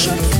Je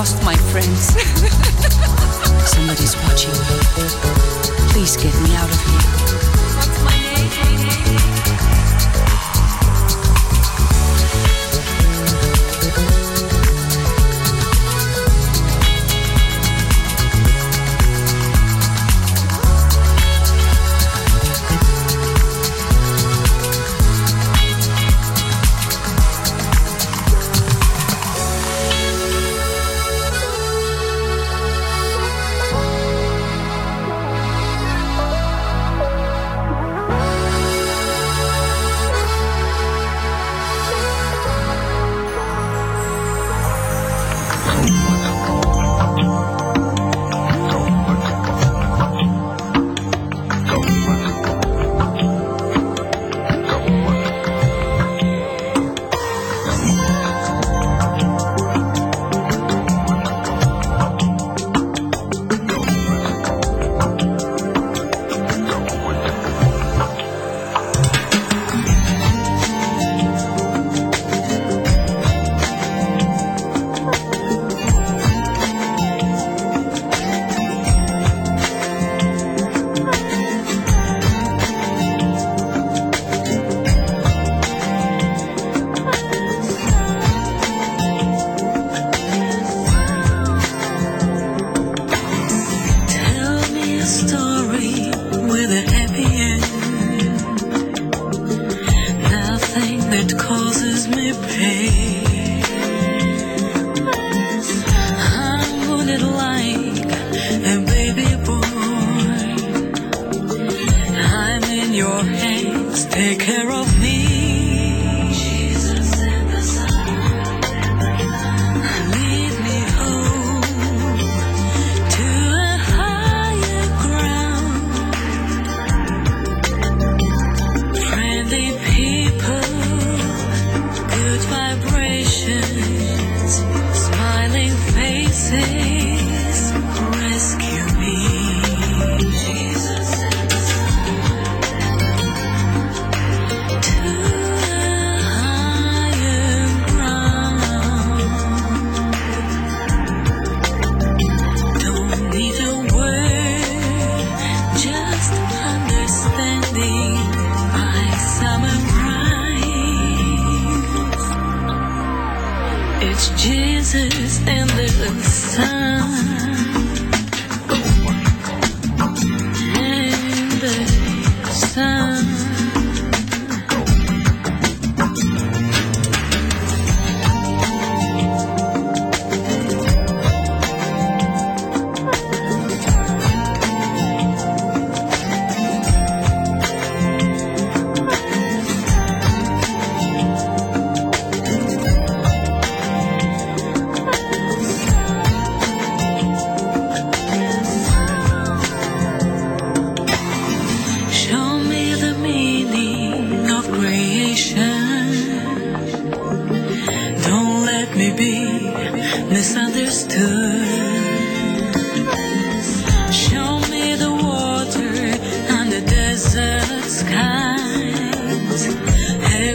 lost my friends. Somebody's watching me. Please get me out of here. What's my name? Take care of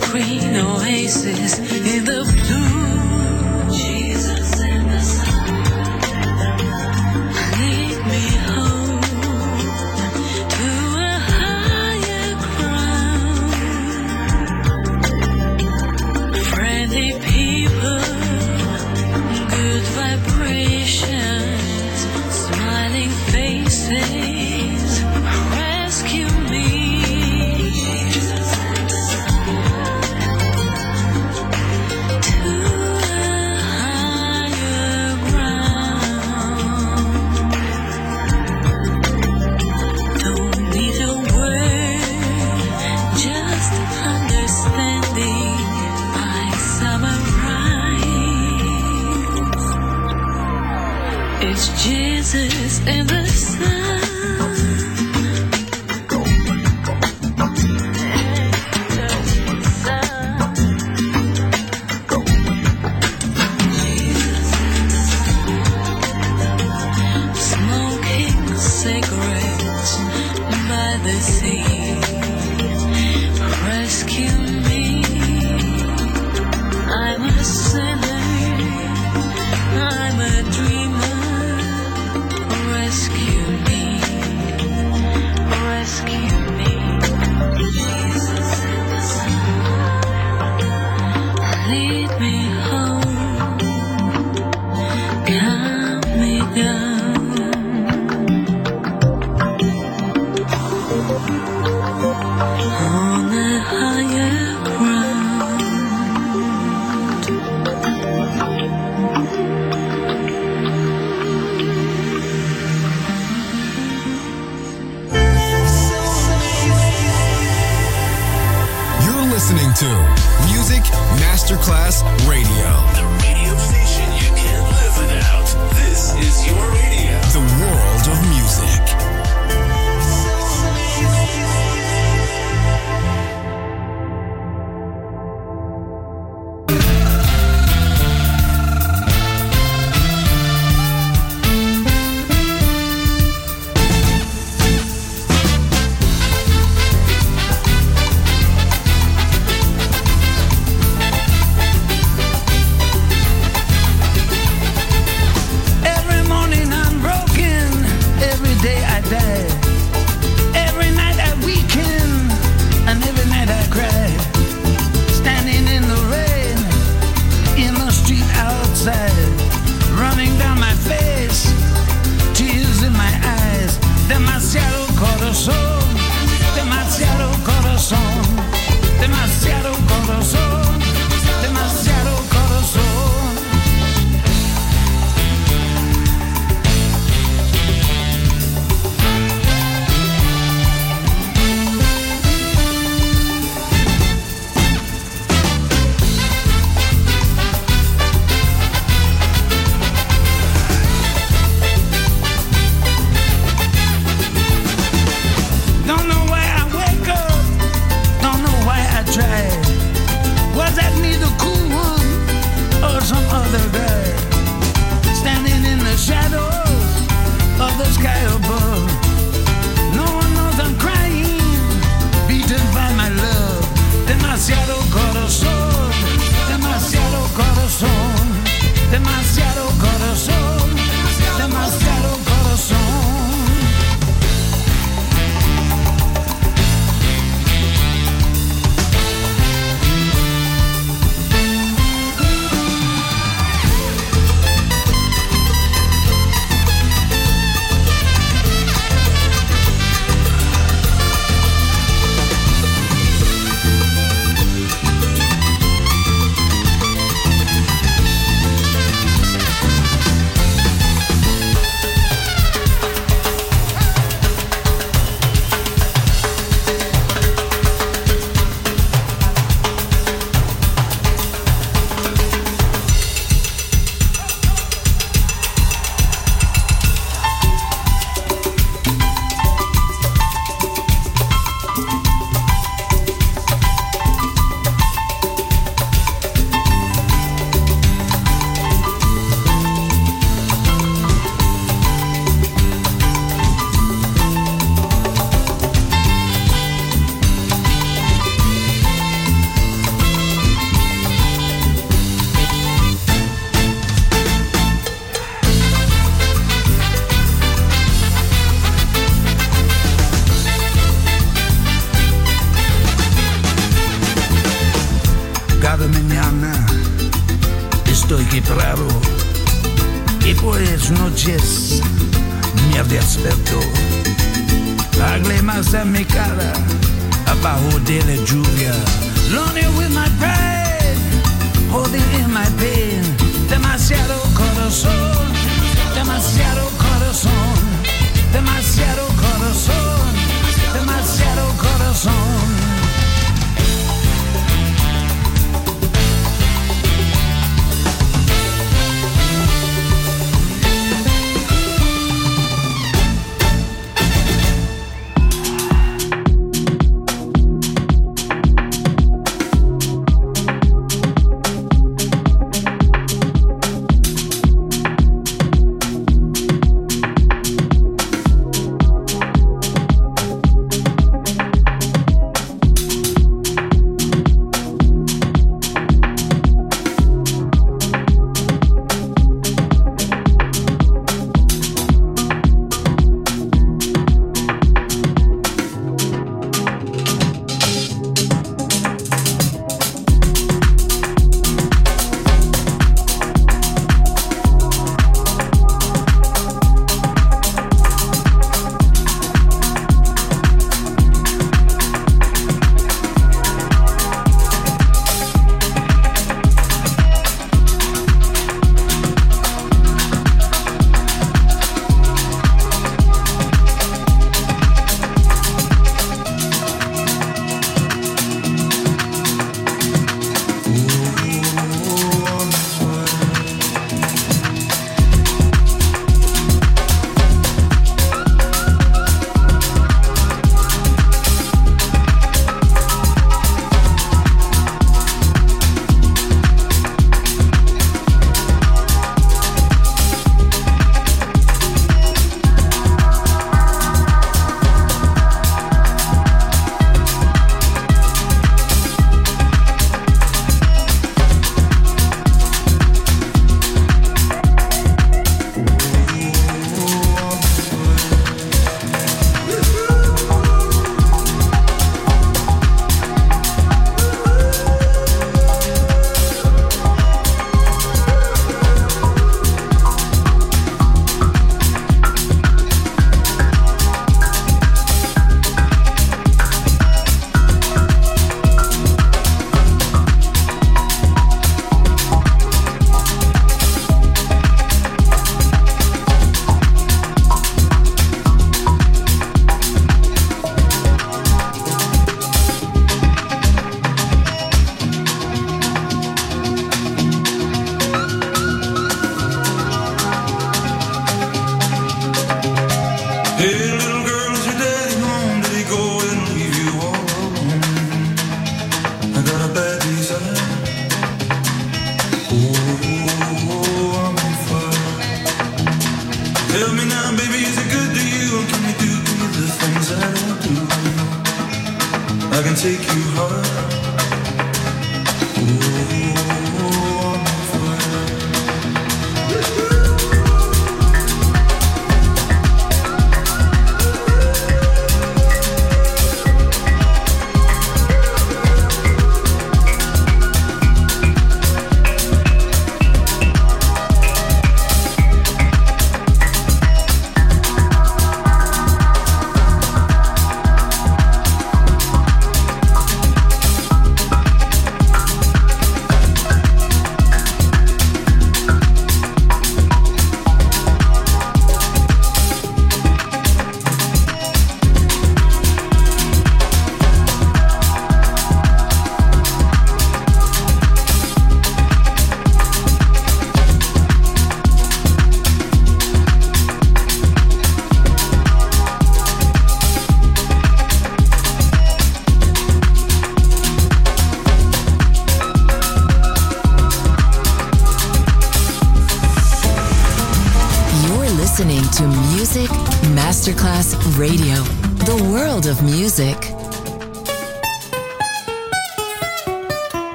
green oasis in the Masterclass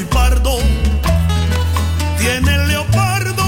y pardo. Tiene el leopardo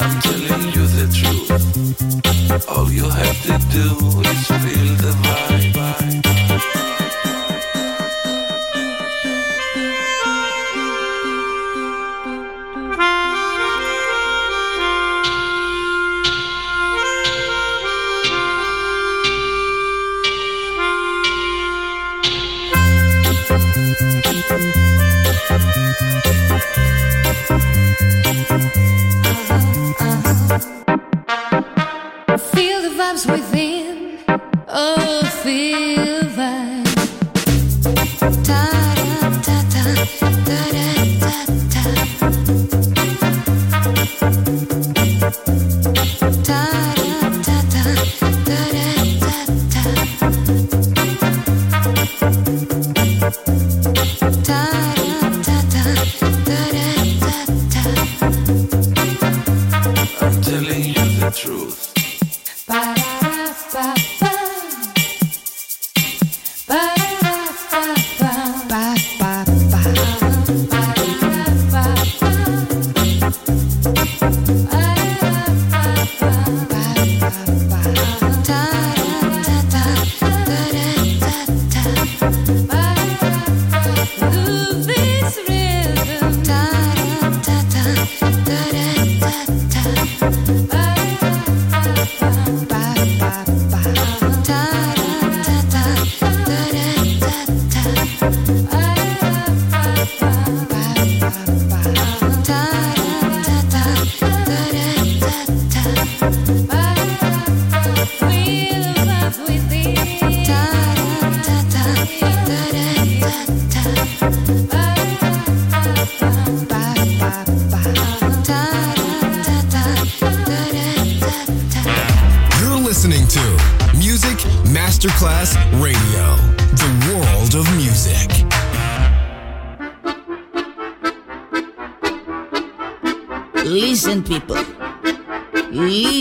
All you the truth. All you'll have to do is feel the vibe.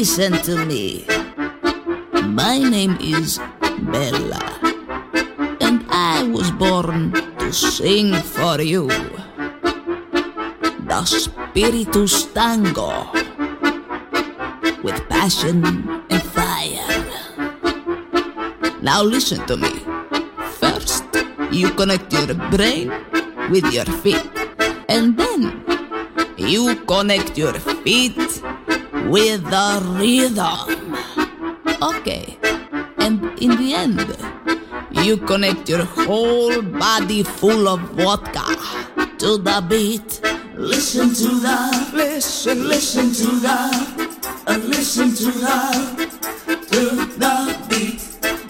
Listen to me. My name is Bella. And I was born to sing for you. The Spiritus Tango. With passion and fire. Now listen to me. First, you connect your brain with your feet. And then you connect your feet with the rhythm. Okay. And in the end, you connect your whole body full of vodka to the beat. Listen to the, listen, listen to the, uh, listen to the, to the beat.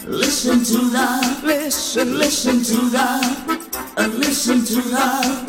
Listen to the, listen, listen to the, uh, listen to the,